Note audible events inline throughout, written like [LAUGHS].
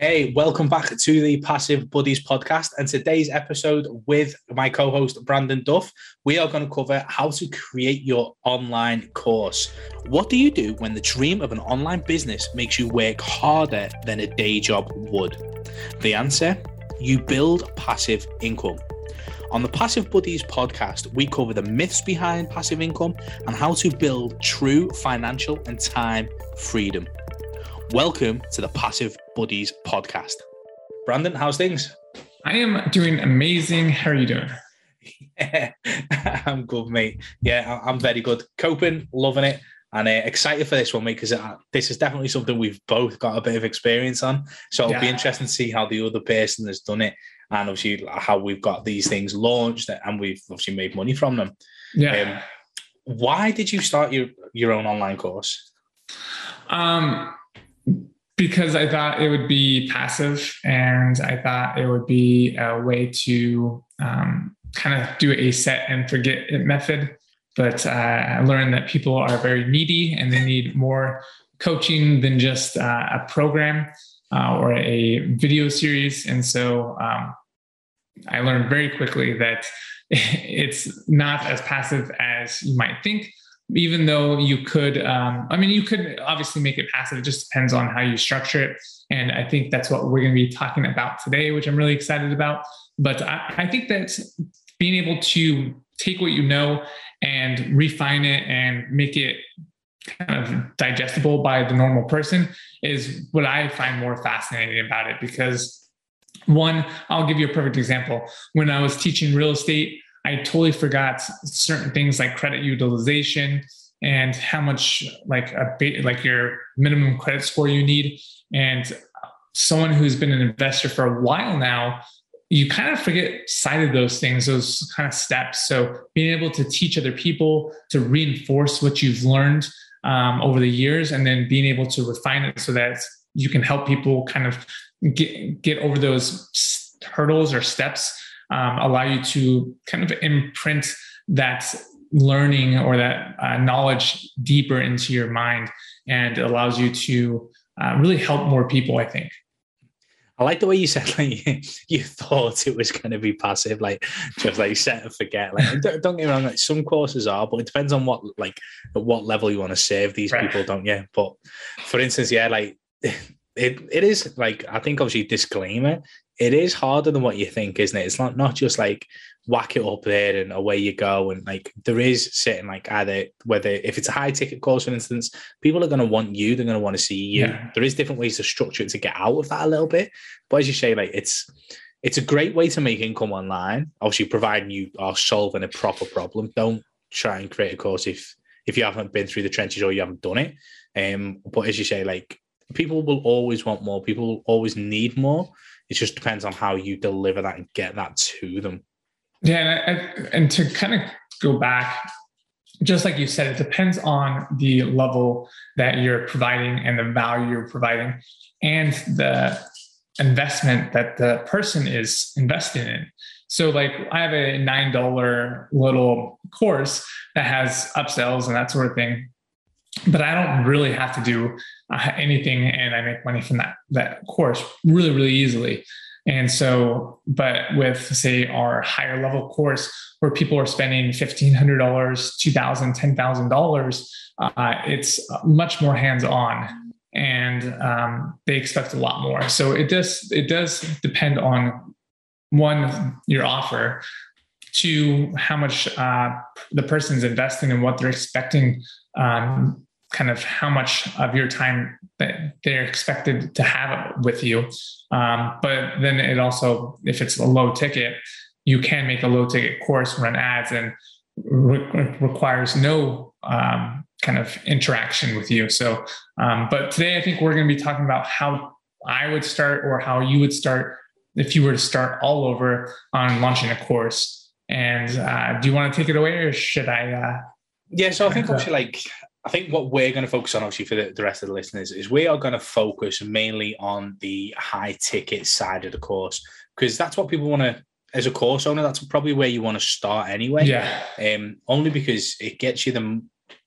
Hey, welcome back to the Passive Buddies podcast. And today's episode with my co host, Brandon Duff, we are going to cover how to create your online course. What do you do when the dream of an online business makes you work harder than a day job would? The answer you build passive income. On the Passive Buddies podcast, we cover the myths behind passive income and how to build true financial and time freedom. Welcome to the Passive Buddies podcast. Brandon, how's things? I am doing amazing. How are you doing? Yeah, [LAUGHS] I'm good, mate. Yeah, I'm very good. Coping, loving it, and uh, excited for this one, mate, because uh, this is definitely something we've both got a bit of experience on. So it'll yeah. be interesting to see how the other person has done it, and obviously how we've got these things launched and we've obviously made money from them. Yeah. Um, why did you start your your own online course? Um because I thought it would be passive and I thought it would be a way to um, kind of do a set and forget it method. But uh, I learned that people are very needy and they need more coaching than just uh, a program uh, or a video series. And so um, I learned very quickly that [LAUGHS] it's not as passive as you might think even though you could um, i mean you could obviously make it passive. It just depends on how you structure it. And i think that's what we're going to be talking about today which i'm really excited about. But I, I think that being able to take what you know and refine it and make it kind of digestible by the normal person is what i find more fascinating about it. Because one i'll give you a perfect example. When i was teaching real estate I totally forgot certain things like credit utilization and how much like a like your minimum credit score you need. And someone who's been an investor for a while now, you kind of forget sight of those things, those kind of steps. So being able to teach other people to reinforce what you've learned um, over the years, and then being able to refine it so that you can help people kind of get get over those hurdles or steps um, allow you to kind of imprint that learning or that uh, knowledge deeper into your mind and allows you to uh, really help more people, I think. I like the way you said [LAUGHS] like you thought it was going to be passive, like just like set and forget. Like don't, get me wrong, like some courses are, but it depends on what like at what level you want to serve these right. people, don't you? But for instance, yeah, like [LAUGHS] it it is like I think obviously disclaimer it is harder than what you think, isn't it? It's not not just like whack it up there and away you go. And like there is certain like either whether if it's a high ticket course, for instance, people are going to want you, they're going to want to see you. Yeah. There is different ways to structure it to get out of that a little bit. But as you say, like it's it's a great way to make income online. Obviously, providing you are solving a proper problem. Don't try and create a course if if you haven't been through the trenches or you haven't done it. Um, but as you say, like people will always want more. People will always need more. It just depends on how you deliver that and get that to them. Yeah, and, and to kind of go back, just like you said, it depends on the level that you're providing and the value you're providing, and the investment that the person is investing in. So, like, I have a nine dollar little course that has upsells and that sort of thing, but I don't really have to do uh, anything and I make money from that that course really really easily. And so, but with say our higher level course where people are spending fifteen hundred dollars, two thousand, ten thousand dollars, uh, it's much more hands on, and um, they expect a lot more. So it does it does depend on one your offer, to how much uh, the person's investing and what they're expecting um, kind of how much of your time that they're expected to have with you. Um, but then it also, if it's a low ticket, you can make a low ticket course, run ads, and re- requires no um, kind of interaction with you. So, um, but today I think we're going to be talking about how I would start or how you would start if you were to start all over on launching a course. And uh, do you want to take it away, or should I? Uh, yeah, so I think obviously, like I think what we're going to focus on, obviously, for the, the rest of the listeners, is we are going to focus mainly on the high ticket side of the course because that's what people want to. As a course owner, that's probably where you want to start anyway. Yeah. Um, only because it gets you the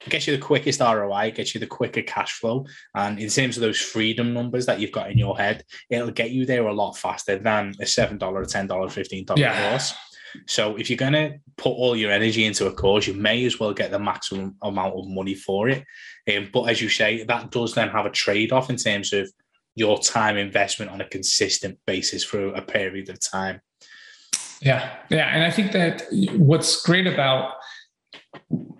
it gets you the quickest ROI, it gets you the quicker cash flow. And in terms of those freedom numbers that you've got in your head, it'll get you there a lot faster than a $7, $10, $15 yeah. course. So if you're going to put all your energy into a course, you may as well get the maximum amount of money for it. Um, but as you say, that does then have a trade off in terms of your time investment on a consistent basis for a period of time. Yeah. Yeah. And I think that what's great about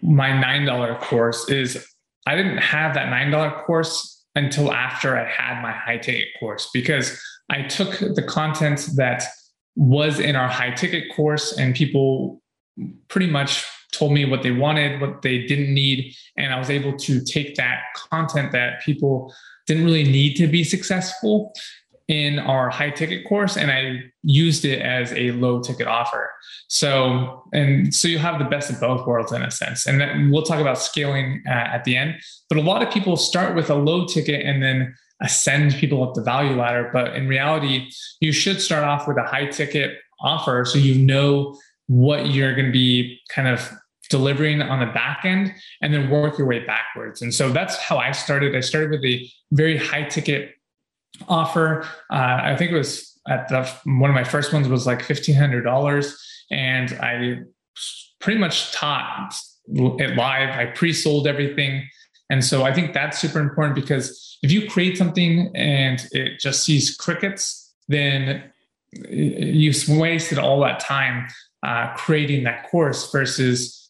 my $9 course is I didn't have that $9 course until after I had my high ticket course because I took the content that was in our high ticket course and people pretty much told me what they wanted, what they didn't need. And I was able to take that content that people didn't really need to be successful in our high ticket course and I used it as a low ticket offer. So, and so you have the best of both worlds in a sense. And then we'll talk about scaling uh, at the end. But a lot of people start with a low ticket and then ascend people up the value ladder. But in reality, you should start off with a high ticket offer so you know what you're going to be kind of delivering on the back end and then work your way backwards. And so that's how I started. I started with a very high ticket offer. Uh, I think it was at the one of my first ones was like fifteen hundred dollars, and I pretty much taught it live. I pre-sold everything. And so I think that's super important because if you create something and it just sees crickets, then you've wasted all that time uh, creating that course versus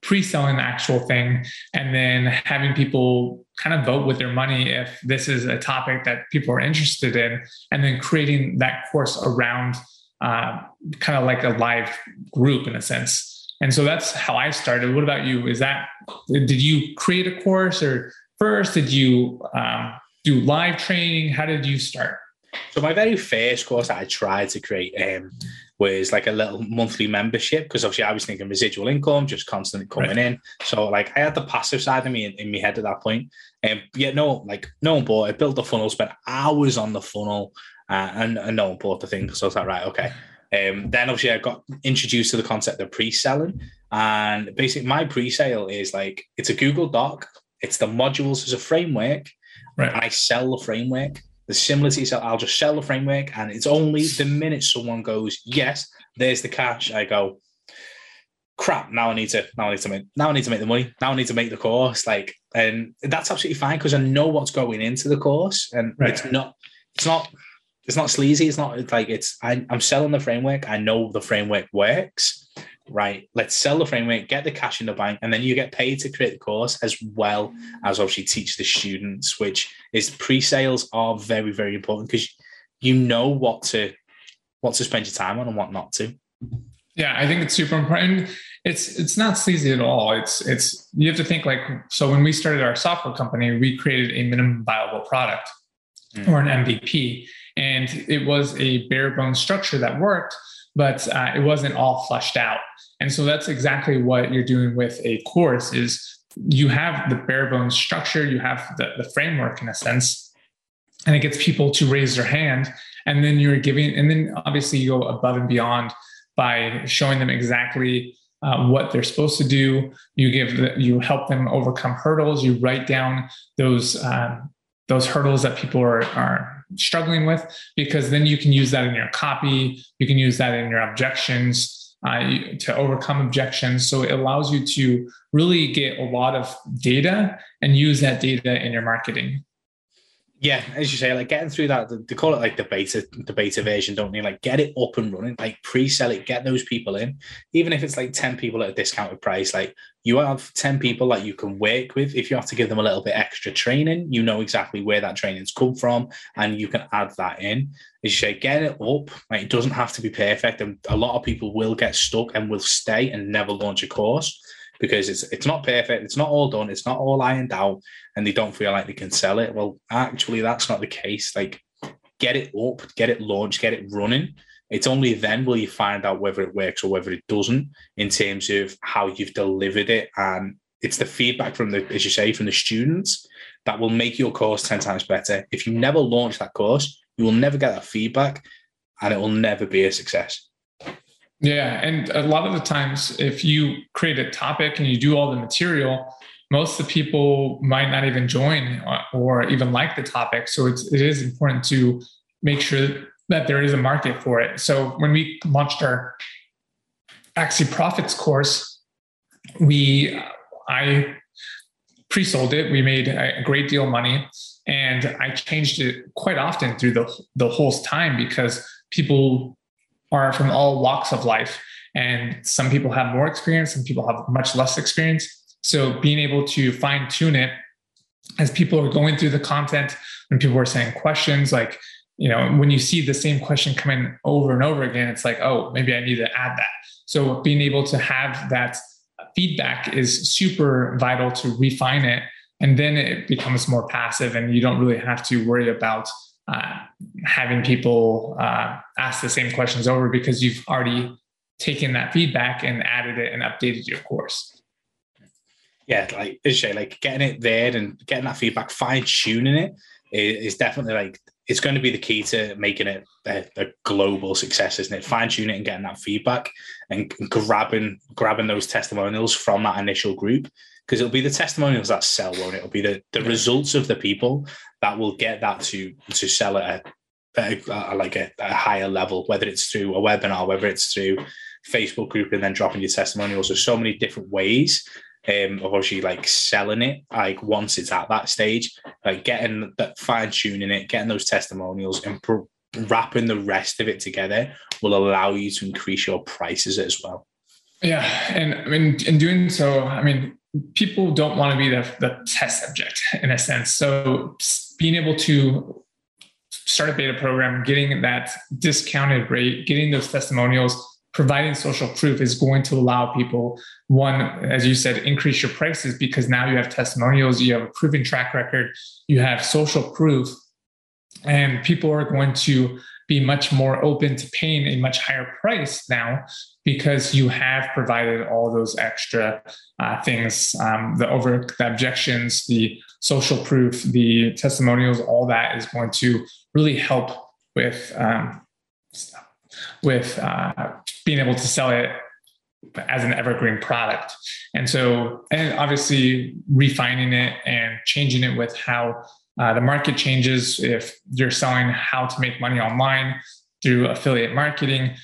pre-selling the actual thing and then having people kind of vote with their money if this is a topic that people are interested in and then creating that course around uh, kind of like a live group in a sense and so that's how i started what about you is that did you create a course or first did you um, do live training how did you start so my very first course i tried to create um, was like a little monthly membership because obviously I was thinking residual income just constantly coming right. in. So like I had the passive side of me in, in my head at that. And um, yeah, no, like no one bought. I built the funnel, spent hours on the funnel, uh, and, and no one bought the thing. So I was like, right, okay. Um, then obviously I got introduced to the concept of pre-selling, and basically my pre-sale is like it's a Google Doc. It's the modules as a framework, right. and I sell the framework the similar to yourself. I'll just sell the framework, and it's only the minute someone goes, "Yes, there's the cash," I go, "Crap! Now I need to. Now I need to make. Now I need to make the money. Now I need to make the course." Like, and that's absolutely fine because I know what's going into the course, and right. it's not. It's not. It's not sleazy. It's not it's like it's. I, I'm selling the framework. I know the framework works right, let's sell the framework, get the cash in the bank, and then you get paid to create the course as well as obviously teach the students, which is pre-sales are very, very important because you know what to what to spend your time on and what not to. Yeah, I think it's super important. It's it's not sleazy at all. It's it's you have to think like so when we started our software company, we created a minimum viable product mm. or an MVP. And it was a bare bones structure that worked, but uh, it wasn't all fleshed out. And so that's exactly what you're doing with a course is you have the bare bones structure, you have the, the framework in a sense, and it gets people to raise their hand. And then you're giving, and then obviously you go above and beyond by showing them exactly uh, what they're supposed to do. You give, the, you help them overcome hurdles. You write down those um, those hurdles that people are, are struggling with, because then you can use that in your copy. You can use that in your objections uh, to overcome objections. So it allows you to really get a lot of data and use that data in your marketing. Yeah, as you say, like getting through that, they call it like the beta, the beta version, don't they? Like get it up and running, like pre-sell it, get those people in. Even if it's like 10 people at a discounted price, like you have 10 people that you can work with. If you have to give them a little bit extra training, you know exactly where that training's come from and you can add that in. As you say, get it up. Like it doesn't have to be perfect. And a lot of people will get stuck and will stay and never launch a course because it's it's not perfect, it's not all done, it's not all ironed out, and they don't feel like they can sell it. Well, actually, that's not the case. Like, get it up, get it launched, get it running. It's only then will you find out whether it works or whether it doesn't in terms of how you've delivered it. And it's the feedback from the, as you say, from the students that will make your course 10 times better. If you never launch that course, you will never get that feedback and it will never be a success. Yeah. And a lot of the times, if you create a topic and you do all the material, most of the people might not even join or, even like the topic. So it's, it is important to make sure that there is a market for it. So when we launched our Axie Profits course, we I pre-sold it. We made a great deal of money, and I changed it quite often through the the whole time because people are from all walks of life, and some people have more experience, some people have much less experience. So being able to fine tune it as people are going through the content, and people are saying questions like you know, when you see the same question coming over and over again, it's like, oh, maybe I need to add that. So being able to have that feedback is super vital to refine it. And then it becomes more passive and you don't really have to worry about uh, having people uh, ask the same questions over because you've already taken that feedback and added it and updated your course. Yeah, like as you say, like getting it there and getting that feedback, fine tuning it is definitely like it's going to be the key to making it a, a global success, isn't it? Fine tuning it and getting that feedback and grabbing grabbing those testimonials from that initial group because it'll be the testimonials that sell, won't it? It'll be the, the results of the people that will get that to to sell at a, a, a like a, a, higher level, whether it's through a webinar, whether it's through Facebook group, and then dropping your testimonials. There's so many different ways um, of obviously like selling it, like once it's at that stage, like getting that fine tuning it, getting those testimonials and pr- wrapping the rest of it together will allow you to increase your prices as well. Yeah. And I mean, in doing so, I mean, people don't want to be the, the test subject in a sense. So being able to start a beta program, getting that discounted rate, getting those testimonials, providing social proof is going to allow people one as you said increase your prices because now you have testimonials you have a proven track record you have social proof and people are going to be much more open to paying a much higher price now because you have provided all those extra uh, things um, the over the objections the social proof the testimonials all that is going to really help with um, with uh, being able to sell it as an evergreen product. And so, and obviously refining it and changing it with how uh, the market changes. If you're selling how to make money online through affiliate marketing,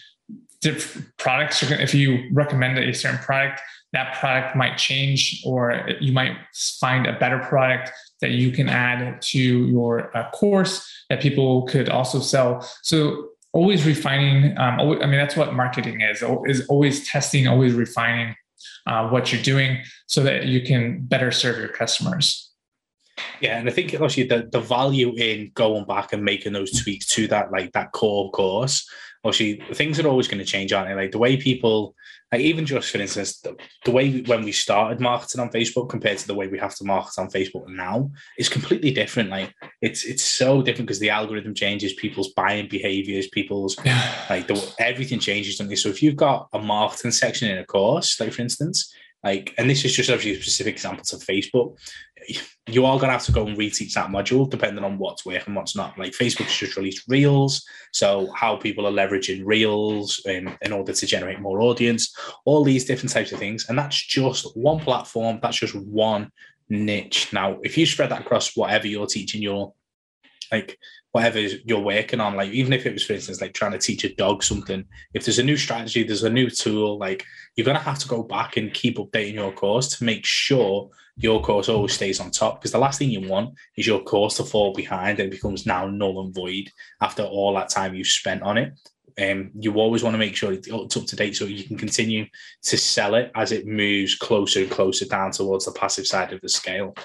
products, if you recommend a certain product, that product might change, or you might find a better product that you can add to your uh, course that people could also sell. So always refining. Um, always, I mean, that's what marketing is: is always testing, always refining uh, what you're doing, so that you can better serve your customers. Yeah, and I think actually the, the value in going back and making those tweaks to that, like that core course, obviously things are always going to change, aren't they? Like the way people like even just for instance, the, the way we, when we started marketing on Facebook compared to the way we have to market on Facebook now is completely different. Like it's it's so different because the algorithm changes, people's buying behaviors, people's [SIGHS] like the, everything changes. Don't they? So if you've got a marketing section in a course, like for instance, like, and this is just obviously a specific example of Facebook. You are to have to go and reteach that module depending on what's working, what's not. Like Facebook's just released Reels, so how people are leveraging Reels in, in order to generate more audience, all these different types of things, and that's just one platform. That's just one niche. Now, if you spread that across whatever you're teaching your like whatever you're working on like even if it was for instance like trying to teach a dog something if there's a new strategy there's a new tool like you're going to have to go back and keep updating your course to make sure your course always stays on top because the last thing you want is your course to fall behind and becomes now null and void after all that time you've spent on it. Um, you always want to make sure it's up to date so you can continue to sell it as it moves closer and closer down towards the passive side of the scale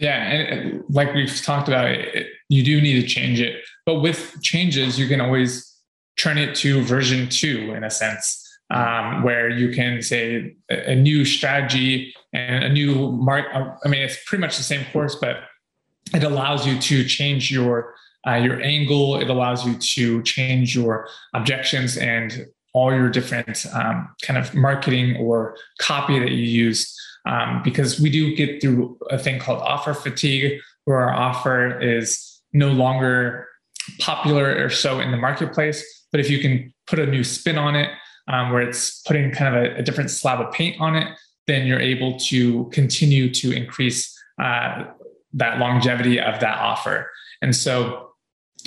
yeah, and like we've talked about, it, you do need to change it. But with changes, you can always turn it to version two in a sense, um, where you can say a, new strategy and a new mark. Uh, I mean, it's pretty much the same course, but it allows you to change your uh, your angle. It allows you to change your objections and all your different um, kind of marketing or copy that you use um, because we do get through a thing called offer fatigue, where our offer is no longer popular or so in the marketplace. But if you can put a new spin on it, um, where it's putting kind of a, a, different slab of paint on it, then you're able to continue to increase uh, that longevity of that offer. And so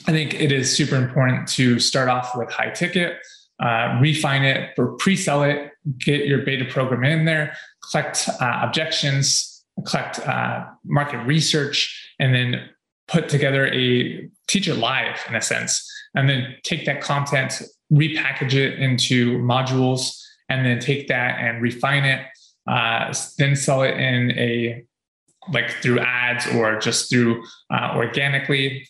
I think it is super important to start off with high ticket, uh, refine it or pre-sell it, get your beta program in there, collect uh, objections, collect uh, market research, and then put together a teach it live in a sense, and then take that content, repackage it into modules, and then take that and refine it, uh, then sell it in a like through ads or just through uh, organically,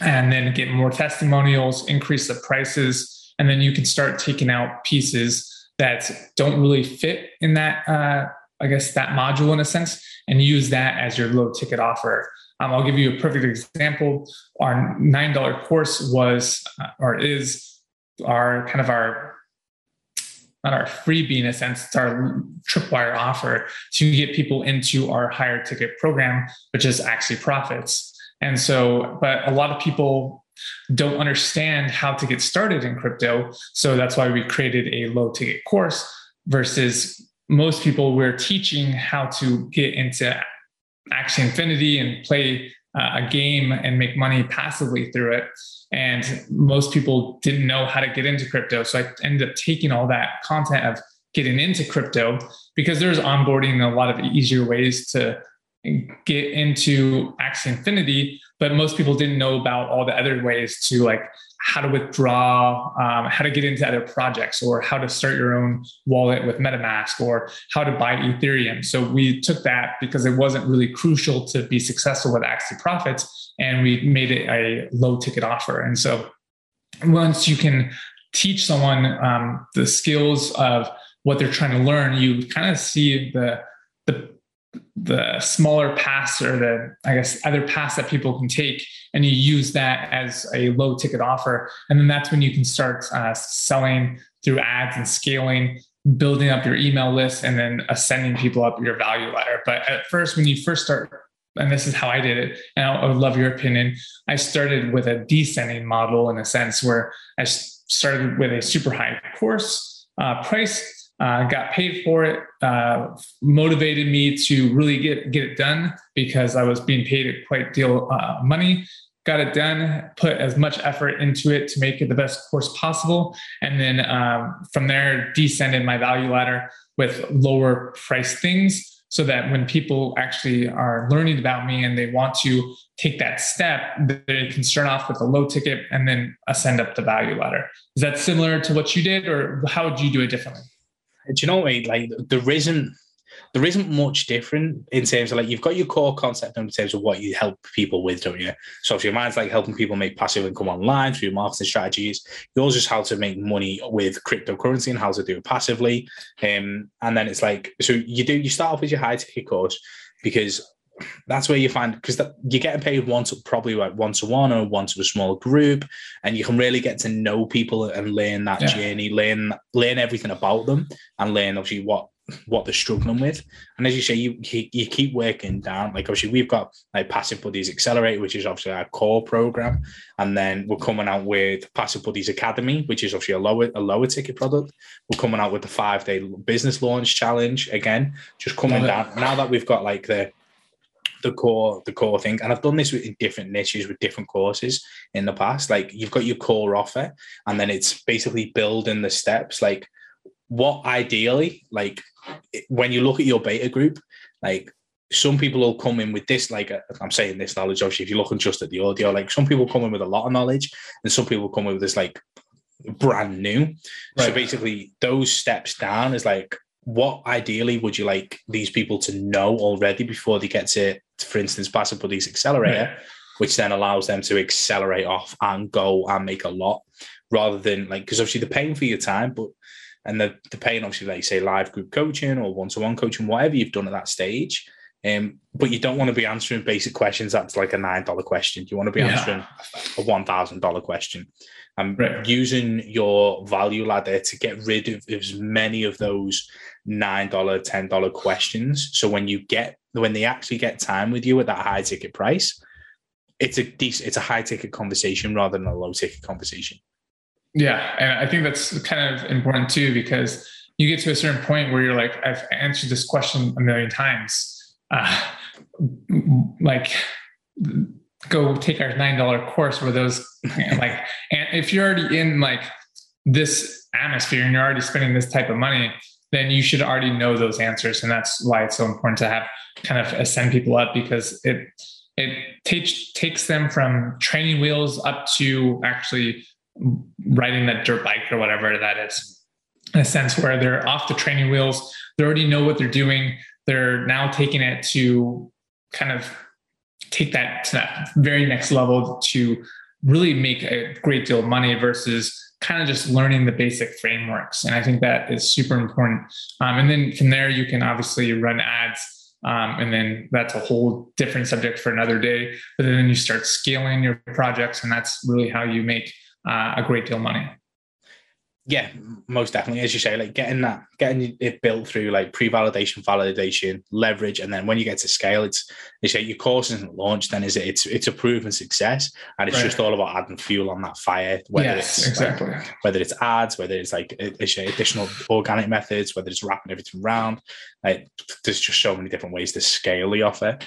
and then get more testimonials, increase the prices, and then you can start taking out pieces that don't really fit in that, uh, I guess, that module in a sense, and use that as your low ticket offer. Um, I'll give you a perfect example. Our $9 course was uh, or is our kind of our not our freebie in a sense, it's our tripwire offer to get people into our higher ticket program, which is Axie Profits. And so, but a lot of people don't understand how to get started in crypto. So that's why we created a low ticket course versus most people we're teaching how to get into Axie Infinity and play uh, a game and make money passively through it. And most people didn't know how to get into crypto. So I ended up taking all that content of getting into crypto because there's onboarding and a lot of easier ways to get into Axie Infinity, but most people didn't know about all the other ways to like how to withdraw, um, how to get into other projects, or how to start your own wallet with MetaMask, or how to buy Ethereum. So we took that because it wasn't really crucial to be successful with Axie Profits, and we made it a low ticket offer. And so once you can teach someone um, the skills of what they're trying to learn, you kind of see the the the smaller paths or the i guess other paths that people can take and you use that as a low ticket offer. And then that's when you can start uh, selling through ads and scaling building up your email list and then ascending people up your value ladder. But at first when you first start and this is how i did it and i would love your opinion i started with a descending model in a sense where i started with a super high course uh, price uh, got paid for it, uh, motivated me to really get get it done because I was being paid a quite deal uh, money. Got it done, put as much effort into it to make it the best course possible, and then um, from there descended my value ladder with lower price things so that when people actually are learning about me and they want to take that step, they can start off with a low ticket and then ascend up the value ladder. Is that similar to what you did, or how would you do it differently? Do you know what I mean? Like there isn't there isn't much different in terms of like you've got your core concept in terms of what you help people with, don't you? So if your mind's like helping people make passive income online through marketing strategies, yours is how to make money with cryptocurrency and how to do it passively. Um, and then it's like so you do you start off with your high ticket course because that's where you find because you're getting paid once probably like one to one or one to a small group and you can really get to know people and learn that yeah. journey learn learn everything about them and learn obviously what what they're struggling with. And as you say you you keep working down like obviously we've got like passive buddies accelerate which is obviously our core program and then we're coming out with passive buddies academy which is obviously a lower a lower ticket product. We're coming out with the five day business launch challenge again just coming down. Now that we've got like the the core the core thing. And i've done this in different niches with different courses in the past. Like you've got your core offer and then it's basically building the steps. Like what ideally like when you look at your beta group like some people will come in with this like uh, i'm saying this knowledge obviously if you're looking just at the audio like some people come in with a lot of knowledge and some people come in with this like brand new. Right. so basically those steps down is like what ideally would you like these people to know already before they get to, for instance, Passive Buddies Accelerator, which then allows them to accelerate off and go and make a lot rather than like, because obviously they're paying for your time, but and they're, they're paying obviously like say live group coaching or one-to-one coaching, whatever you've done at that stage. Um, but you don't want to be answering basic questions. That's like a nine dollar question. You want to be yeah. answering a one thousand dollar question and right. using your value ladder to get rid of as many of those nine dollar, ten dollar questions. So when you get when they actually get time with you at that high ticket price, it's a decent, it's a high ticket conversation rather than a low ticket conversation. Yeah, and I think that's kind of important too because you get to a certain point where you're like, I've answered this question a million times. Uh, like, go take our nine dollar course where those [LAUGHS] like, and if you're already in like this atmosphere and you're already spending this type of money, then you should already know those answers, and that's why it's so important to have kind of ascend people up because it it takes takes them from training wheels up to actually riding that dirt bike or whatever that is. In a sense where they're off the training wheels they already know what they're doing they're now taking it to kind of take that to that very next level to really make a great deal of money versus kind of just learning the basic frameworks and i think that is super important um, and then from there you can obviously run ads um, and then that's a whole different subject for another day. But then you start scaling your projects, and that's really how you make uh, a great deal of money. Yeah, most definitely. As you say, like getting that, getting it built through like pre-validation, validation, leverage, and then when you get to scale, it's you say your course isn't launched, then is it? It's it's a proven success, and it's right. just all about adding fuel on that fire. Whether yes, it's exactly like, whether it's ads, whether it's like additional organic methods, whether it's wrapping everything around. Like there's just so many different ways to scale the offer.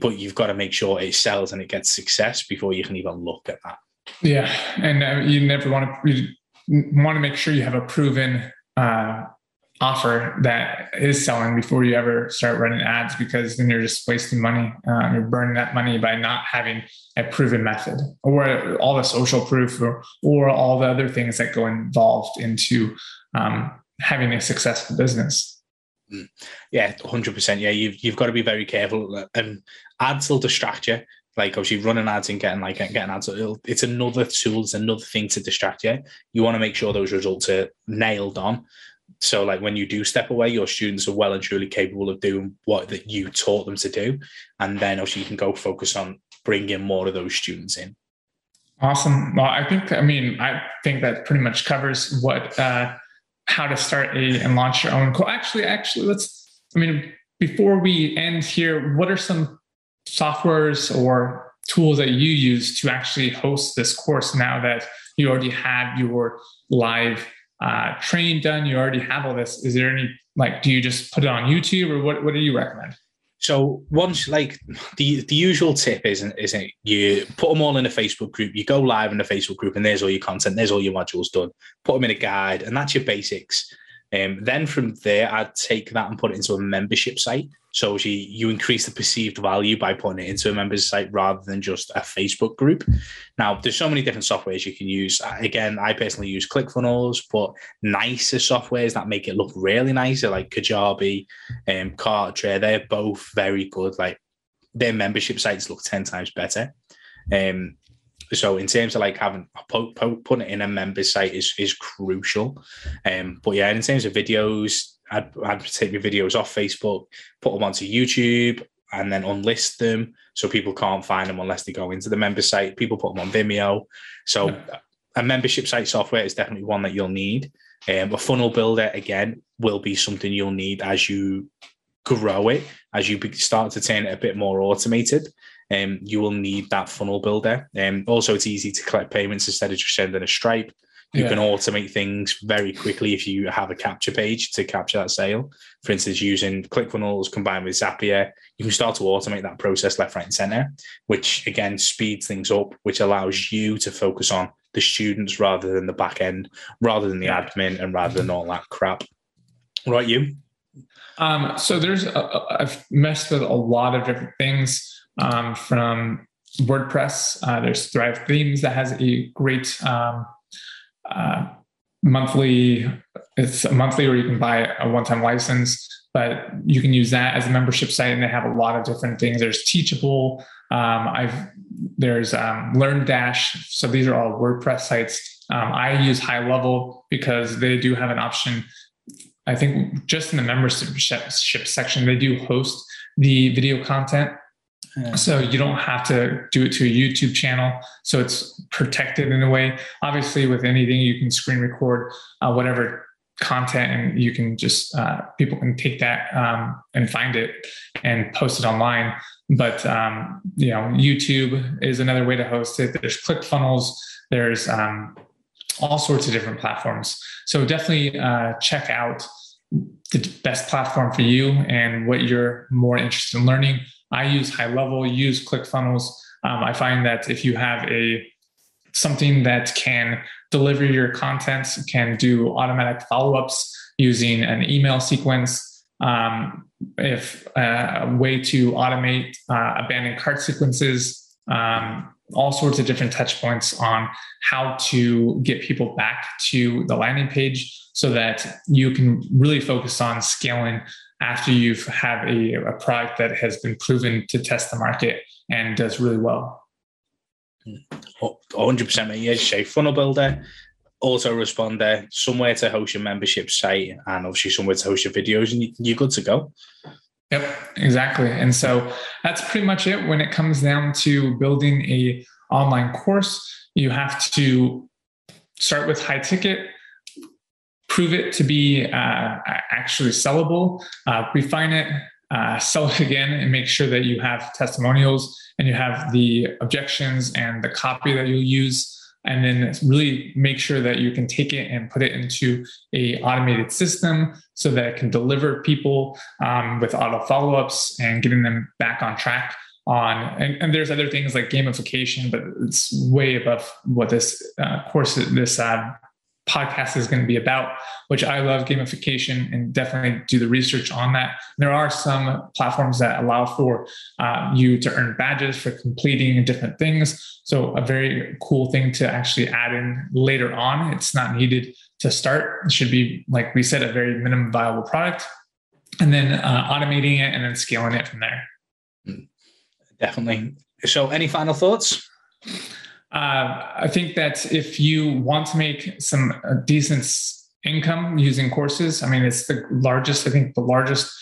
But you've got to make sure it sells and it gets success before you can even look at that. Yeah, and uh, you never want to want to make sure you have a proven uh, offer that is selling before you ever start running ads because then you're just wasting money. Um, you're burning that money by not having a proven method or all the social proof or, or all the other things that go involved into um, having a successful business. Mm. Yeah, hundred percent. Yeah, you've you've got to be very careful, and ads will distract you like obviously running ads and getting like getting ads it's another tool it's another thing to distract you. You want to make sure those results are nailed on. So like when you do step away your students are well and truly capable of doing what that you taught them to do. And then obviously you can go focus on bringing more of those students in. Awesome. Well i think i mean i think that pretty much covers what uh how to start a and launch your own course actually actually let's i mean before we end here what are some softwares or tools that you use to actually host this course now that you already have your live uh, training done you already have all this is there any like do you just put it on youtube or what, what do you recommend so once like the the usual tip isn't isn't you put them all in a Facebook group, you go live in a Facebook group, and there's all your content, there's all your modules done. Put them in a guide, and that's your basics. Um, then from there, I'd take that and put it into a membership site. So you, you increase the perceived value by putting it into a member's site rather than just a Facebook group. Now, there's so many different softwares you can use. Again, I personally use ClickFunnels, but nicer softwares that make it look really nice, like Kajabi and um, Kartra, they're both very good. Like their membership sites look 10 times better. Um, so in terms of like having putting it in a member's site is is crucial. Um, but yeah, in terms of videos, I'd, I'd take my videos off Facebook, put them onto YouTube, and then unlist them so people can't find them unless they go into the member site. People put them on Vimeo. So yeah. a membership site software is definitely one that you'll need. Um, a funnel builder again will be something you'll need as you grow it, as you start to turn it a bit more automated. Um, you will need that funnel builder. Um, also, it's easy to collect payments instead of just sending a Stripe. You yeah. can automate things very quickly if you have a capture page to capture that sale. For instance, using ClickFunnels combined with Zapier, you can start to automate that process left, right, and center, which again speeds things up, which allows you to focus on the students rather than the back end, rather than the admin, and rather than all that crap. Right, you? Um, so there's I've messed with a lot of different things um, from WordPress. Uh, there's Thrive Themes that has a great um, uh, monthly. It's a monthly, or you can buy a one-time license. But you can use that as a membership site, and they have a lot of different things. There's Teachable. Um, I've there's um, LearnDash. So these are all WordPress sites. Um, I use High Level because they do have an option. I think just in the membership section, they do host the video content so you don't have to do it to a YouTube channel. So it's protected in a way. Obviously, with anything, you can screen record uh, whatever content and you can just, uh, people can take that um, and find it and post it online. But, um, you know, YouTube is another way to host it. There's ClickFunnels, there's um, all sorts of different platforms. So definitely uh, check out the best platform for you and what you're more interested in learning. I use high level, use ClickFunnels. Um, I find that if you have a something that can deliver your content, can do automatic follow-ups using an email sequence, um, if uh, a way to automate uh, abandoned cart sequences, um, all sorts of different touch points on how to get people back to the landing page so that you can really focus on scaling after you've a, a product that has been proven to test the market and does really well. 100% mate. Yeah, say funnel builder, autoresponder, somewhere to host your membership site, and obviously somewhere to host your videos, and you're good to go. Yep, exactly. And so that's pretty much it when it comes down to building a online course. You have to start with high ticket, prove it to be uh, actually sellable, uh, refine it, uh, sell it again, and make sure that you have testimonials and you have the objections and the copy that you'll use. And then really make sure that you can take it and put it into a automated system so that it can deliver people um, with auto follow-ups and getting them back on track on and, and, there's other things like gamification but it's way above what this uh, course this uh, podcast is going to be about, which I love gamification and definitely do the research on that. There are some platforms that allow for uh, you to earn badges for completing different things. So, a very cool thing to actually add in later on. It's not needed to start. It should be, like we said, a very minimum viable product. And then uh, automating it and then scaling it from there. Definitely. So, any final thoughts? Uh, I think that if you want to make some uh, decent income using courses, I mean, it's the largest, I think the largest,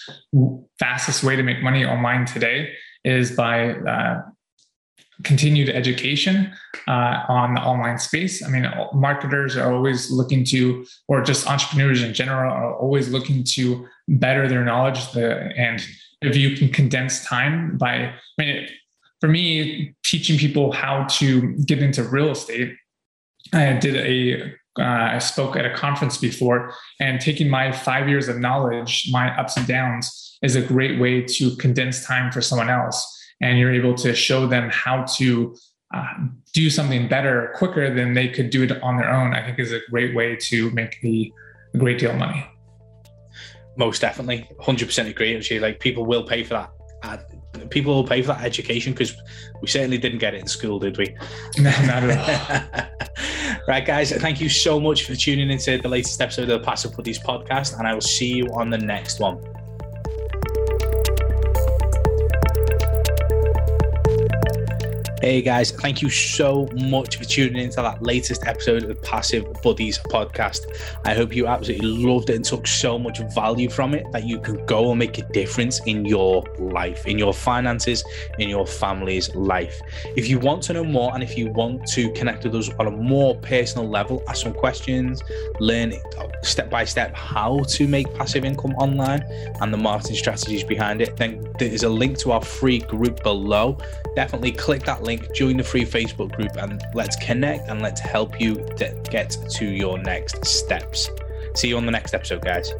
fastest way to make money online today is by uh, continued education uh, on the online space. I mean, marketers are always looking to, or just entrepreneurs in general, are always looking to better their knowledge. The, and if you can condense time by, I mean, for me, teaching people how to get into real estate, I did a uh, I spoke at a conference before, and taking my five years of knowledge, my ups and downs, is a great way to condense time for someone else. And you're able to show them how to uh, do something better quicker than they could do it on their own. I think is a great way to make the, a great deal of money. Most definitely, hundred percent agree. Actually, like people will pay for that people will pay for that education because we certainly didn't get it in school, did we? [LAUGHS] No, not at all. [LAUGHS] right, guys, thank you so much for tuning into the latest episode of the Passive Buddies podcast, and I will see you on the next one. Hey guys, thank you so much for tuning into that latest episode of the Passive Buddies podcast. I hope you absolutely loved it and took so much value from it that you can go and make a difference in your life, in your finances, in your family's life. If you want to know more and if you want to connect with us on a more personal level, ask some questions, learn step by step how to make passive income online and the marketing strategies behind it, then there is a link to our free group below. Definitely click that link link, join the free Facebook group, and let's connect and let's help you get to your next steps. See you on the next episode, guys.